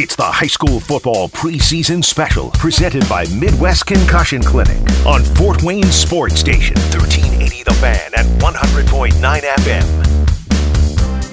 It's the high school football preseason special presented by Midwest Concussion Clinic on Fort Wayne Sports Station, 1380 The Fan at 100.9 FM.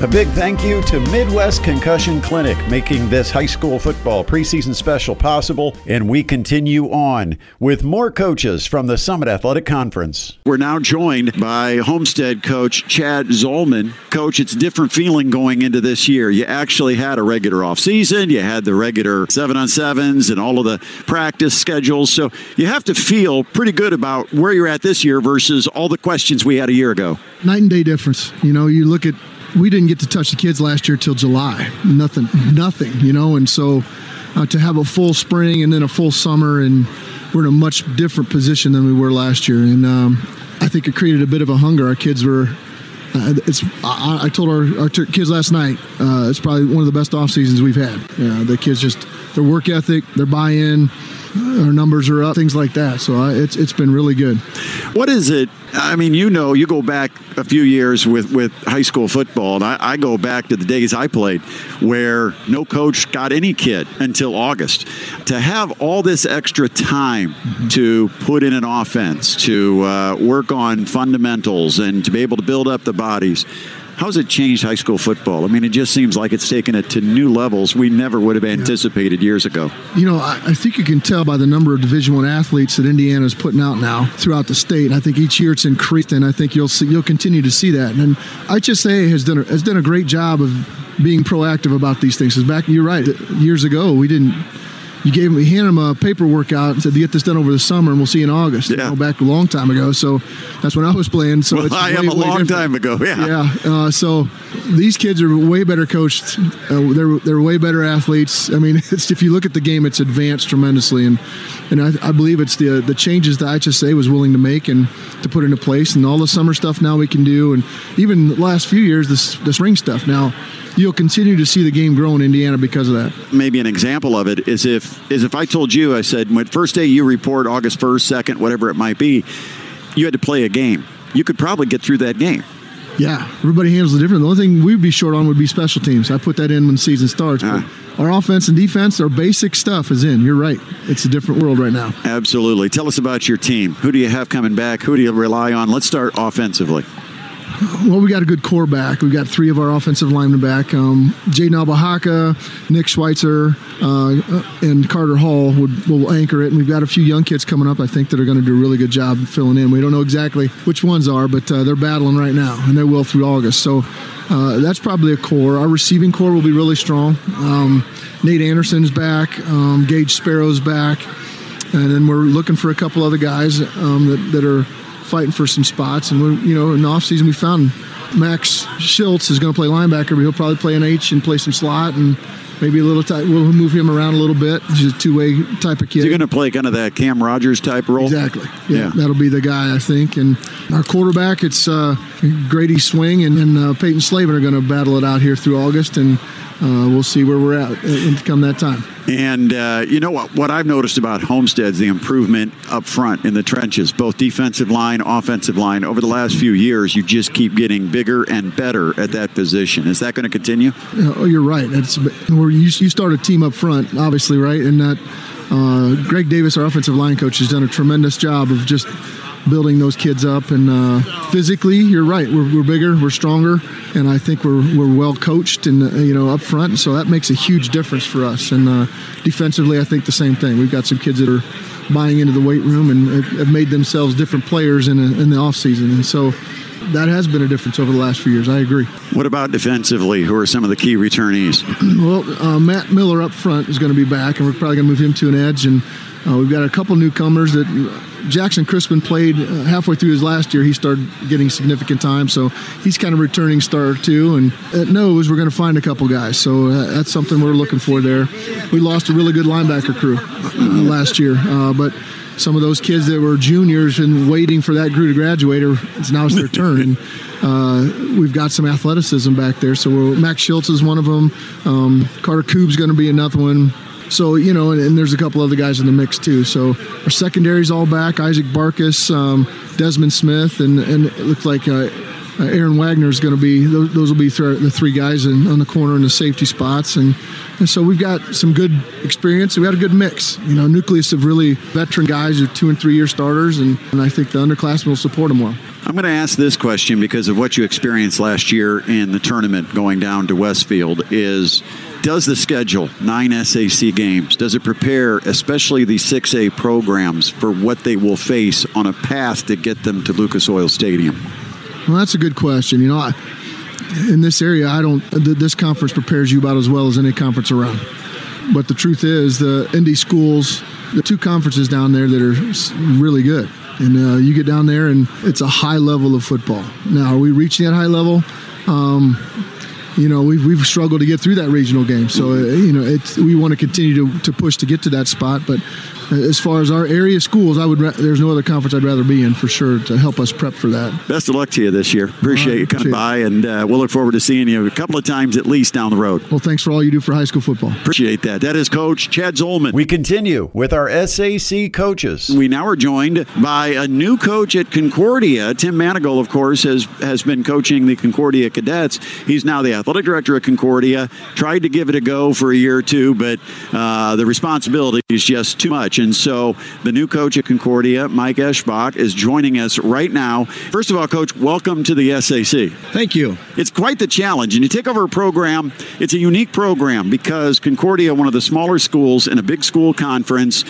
A big thank you to Midwest Concussion Clinic making this high school football preseason special possible. And we continue on with more coaches from the Summit Athletic Conference. We're now joined by Homestead coach Chad Zolman. Coach, it's a different feeling going into this year. You actually had a regular off season, you had the regular seven on sevens and all of the practice schedules. So you have to feel pretty good about where you're at this year versus all the questions we had a year ago. Night and day difference. You know, you look at we didn't get to touch the kids last year till July. Nothing, nothing, you know. And so uh, to have a full spring and then a full summer, and we're in a much different position than we were last year. And um, I think it created a bit of a hunger. Our kids were. Uh, it's. I, I, told our, our kids last night. Uh, it's probably one of the best off seasons we've had. Yeah, the kids just their work ethic, their buy-in, our numbers are up, things like that. So uh, it's it's been really good. What is it? I mean, you know, you go back a few years with, with high school football, and I, I go back to the days I played where no coach got any kid until August. To have all this extra time mm-hmm. to put in an offense, to uh, work on fundamentals, and to be able to build up the bodies How's it changed high school football? I mean, it just seems like it's taken it to new levels we never would have anticipated years ago. You know, I, I, think you can tell by the number of Division One athletes that Indiana is putting out now throughout the state. And I think each year it's increased, and I think you'll see you'll continue to see that. And HSA has done a, has done a great job of being proactive about these things. Because back, you're right, years ago we didn't you gave him, handed him a paperwork out and said, "Get this done over the summer, and we'll see you in August." Yeah. You know, back a long time ago. So that's when I was playing. So well, I way, am a long different. time ago. Yeah. Yeah. Uh, so these kids are way better coached. Uh, they're they're way better athletes. I mean, if you look at the game, it's advanced tremendously, and and I, I believe it's the the changes that HSA was willing to make and to put into place, and all the summer stuff now we can do, and even the last few years, this the spring stuff now you'll continue to see the game grow in Indiana because of that. Maybe an example of it is if is if I told you, I said, when first day you report August first, second, whatever it might be, you had to play a game. You could probably get through that game. Yeah, everybody handles it different. The only thing we'd be short on would be special teams. I put that in when the season starts. Ah. Our offense and defense, our basic stuff is in. You're right. It's a different world right now. Absolutely. Tell us about your team. Who do you have coming back? Who do you rely on? Let's start offensively. Well, we got a good core back. We got three of our offensive linemen back. Um, Jaden Albahaka, Nick Schweitzer, uh, and Carter Hall would, will anchor it. And we've got a few young kids coming up, I think, that are going to do a really good job filling in. We don't know exactly which ones are, but uh, they're battling right now, and they will through August. So uh, that's probably a core. Our receiving core will be really strong. Um, Nate Anderson's back. Um, Gage Sparrow's back. And then we're looking for a couple other guys um, that, that are – fighting for some spots. And we're, you know, in the offseason, we found Max Schultz is going to play linebacker, but he'll probably play an H and play some slot and maybe a little tight. We'll move him around a little bit. He's a two-way type of kid. He going to play kind of that Cam Rogers type role? Exactly. Yeah, yeah. that'll be the guy I think. And our quarterback, it's uh, Grady Swing and, and uh, Peyton Slavin are going to battle it out here through August, and uh, we'll see where we're at uh, come that time. And uh, you know what? What I've noticed about Homestead's the improvement up front in the trenches, both defensive line, offensive line. Over the last few years, you just keep getting bigger and better at that position. Is that going to continue? Oh, you're right. It's where you, you start a team up front, obviously, right? And that uh, Greg Davis, our offensive line coach, has done a tremendous job of just building those kids up. And uh, physically, you're right. We're, we're, bigger, we're stronger, and I think we're, we're well coached and uh, you know up front. So that makes a huge difference for us. And uh, defensively, I think the same thing. We've got some kids that are buying into the weight room and have made themselves different players in, a, in the off season. And so that has been a difference over the last few years. I agree. What about defensively? Who are some of the key returnees? well, uh, Matt Miller up front is going to be back, and we're probably going to move him to an edge. And uh, we've got a couple newcomers that Jackson Crispin played uh, halfway through his last year. He started getting significant time, so he's kind of returning star too. And at nose, we're going to find a couple guys, so uh, that's something we're looking for there. We lost a really good linebacker crew uh, last year, uh, but some of those kids that were juniors and waiting for that crew to graduate, it's now it's their turn. And uh, we've got some athleticism back there. So Max Schultz is one of them. Um, Carter Coob's going to be another one. So you know, and, and, there's a couple other guys in the mix too. So our secondary's all back: Isaac Barkus, um, Desmond Smith, and and it looks like uh, uh, Aaron Wagner is going to be those, those, will be th- the three guys in, on the corner in the safety spots, and, and so we've got some good experience. We got a good mix. You know, nucleus of really veteran guys who are two and three year starters, and, and I think the underclassmen will support them well. I'm going to ask this question because of what you experienced last year in the tournament going down to Westfield is does the schedule, nine SAC games, does it prepare especially the 6A programs for what they will face on a path to get them to Lucas Oil Stadium? Well, that's a good question. You know, I, in this area, I don't. This conference prepares you about as well as any conference around. But the truth is, the Indy schools, the two conferences down there that are really good and uh, you get down there and it's a high level of football. Now, are we reaching that high level? Um, you know, we've, we've struggled to get through that regional game. So, uh, you know, it's, we want to continue to, to push to get to that spot. But as far as our area schools, I would ra- there's no other conference I'd rather be in for sure to help us prep for that. Best of luck to you this year. Appreciate right, you coming by, and uh, we'll look forward to seeing you a couple of times at least down the road. Well, thanks for all you do for high school football. Appreciate that. That is Coach Chad Zolman. We continue with our SAC coaches. We now are joined by a new coach at Concordia. Tim Manigold, of course, has has been coaching the Concordia Cadets. He's now the athletic director at Concordia. Tried to give it a go for a year or two, but uh, the responsibility is just too much, and so the new coach at Concordia, Mike Eschbach, is joining us right now. First of all, Coach, welcome to the SAC. Thank you. It's quite the challenge. And you take over a program, it's a unique program because Concordia, one of the smaller schools in a big school conference,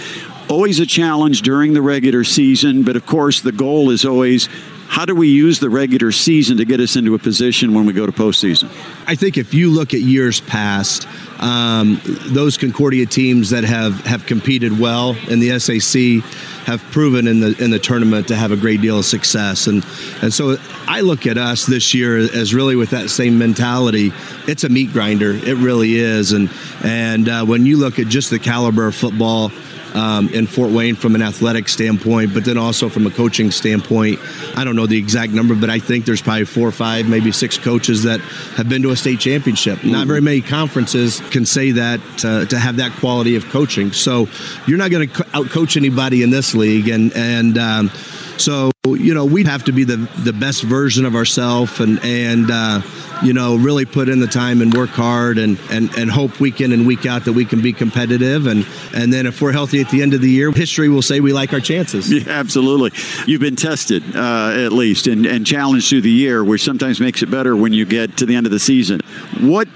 always a challenge during the regular season, but of course, the goal is always how do we use the regular season to get us into a position when we go to postseason? I think if you look at years past, um, those Concordia teams that have, have competed well in the SAC have proven in the in the tournament to have a great deal of success, and and so I look at us this year as really with that same mentality. It's a meat grinder, it really is, and and uh, when you look at just the caliber of football um, in Fort Wayne from an athletic standpoint, but then also from a coaching standpoint. I don't know the exact number, but I think there's probably four or five, maybe six coaches that have been to a state championship. Mm-hmm. Not very many conferences can say that uh, to have that quality of coaching. So you're not going to outcoach anybody in this league, and and um, so you know we have to be the the best version of ourselves, and and. Uh, you know, really put in the time and work hard and, and, and hope week in and week out that we can be competitive. And, and then if we're healthy at the end of the year, history will say we like our chances. Yeah, absolutely. You've been tested, uh, at least, and, and challenged through the year, which sometimes makes it better when you get to the end of the season. What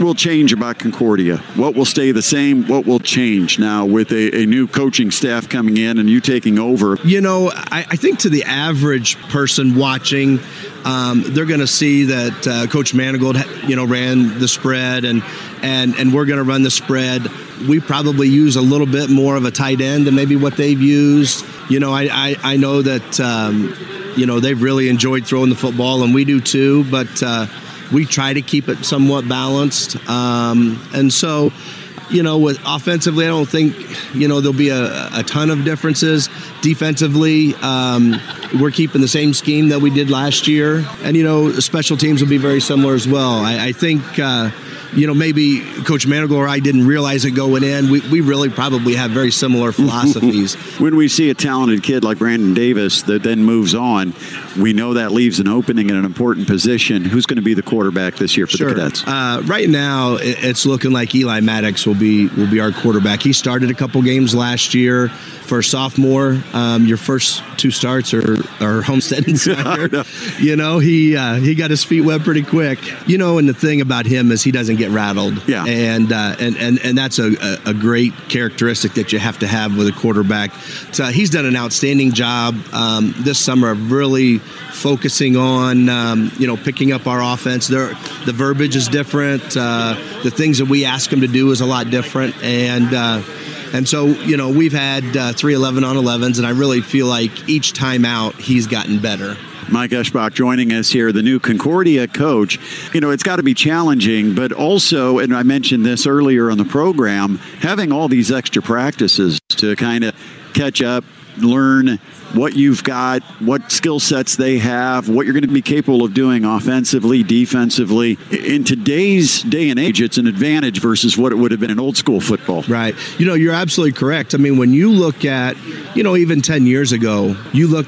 will change about Concordia? What will stay the same? What will change now with a, a new coaching staff coming in and you taking over? You know, I, I think to the average person watching, um, they're going to see that uh, Coach Manigold, you know, ran the spread, and and and we're going to run the spread. We probably use a little bit more of a tight end than maybe what they've used. You know, I I, I know that um, you know they've really enjoyed throwing the football, and we do too, but. Uh, we try to keep it somewhat balanced. Um, and so, you know, with offensively, I don't think, you know, there'll be a, a ton of differences. Defensively, um, we're keeping the same scheme that we did last year. And, you know, special teams will be very similar as well. I, I think, uh, you know, maybe Coach Manigold or I didn't realize it going in. We, we really probably have very similar philosophies. when we see a talented kid like Brandon Davis that then moves on, we know that leaves an opening in an important position. Who's going to be the quarterback this year for sure. the Cadets? Uh, right now, it's looking like Eli Maddox will be will be our quarterback. He started a couple games last year for a sophomore. Um, your first two starts are, are Homestead and Snider. you know, he uh, he got his feet wet pretty quick. You know, and the thing about him is he doesn't get rattled. Yeah, and uh, and and and that's a, a, great characteristic that you have to have with a quarterback. So he's done an outstanding job um, this summer of really focusing on um, you know picking up our offense. There, the verbiage is different. Uh, the things that we ask him to do is a lot different, and uh, and so you know we've had uh, three 11 on 11s, and I really feel like each time out he's gotten better. Mike Eschbach joining us here, the new Concordia coach. You know, it's got to be challenging, but also, and I mentioned this earlier on the program, having all these extra practices to kind of catch up, learn what you've got, what skill sets they have, what you're going to be capable of doing offensively, defensively. In today's day and age, it's an advantage versus what it would have been in old school football. Right. You know, you're absolutely correct. I mean, when you look at, you know, even 10 years ago, you look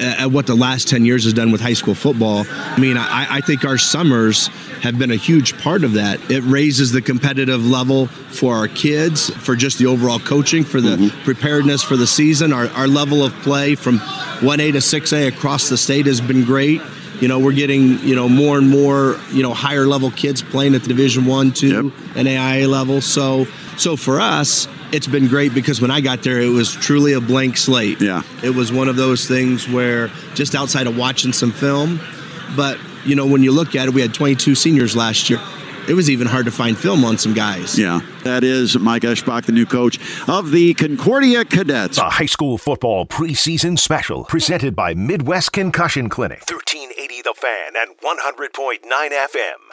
at what the last 10 years has done with high school football. I mean, I, I think our summers have been a huge part of that. It raises the competitive level for our kids, for just the overall coaching, for the mm-hmm. preparedness for the season. Our, our level of play from 1A to 6A across the state has been great. You know, we're getting you know more and more you know higher level kids playing at the Division One, two, yep. and NAIA level. So, so for us, it's been great because when I got there, it was truly a blank slate. Yeah. It was one of those things where just outside of watching some film, but you know, when you look at it, we had 22 seniors last year. It was even hard to find film on some guys. Yeah, that is Mike Eschbach, the new coach of the Concordia Cadets. A high school football preseason special presented by Midwest Concussion Clinic, 1380 The Fan and 100.9 FM.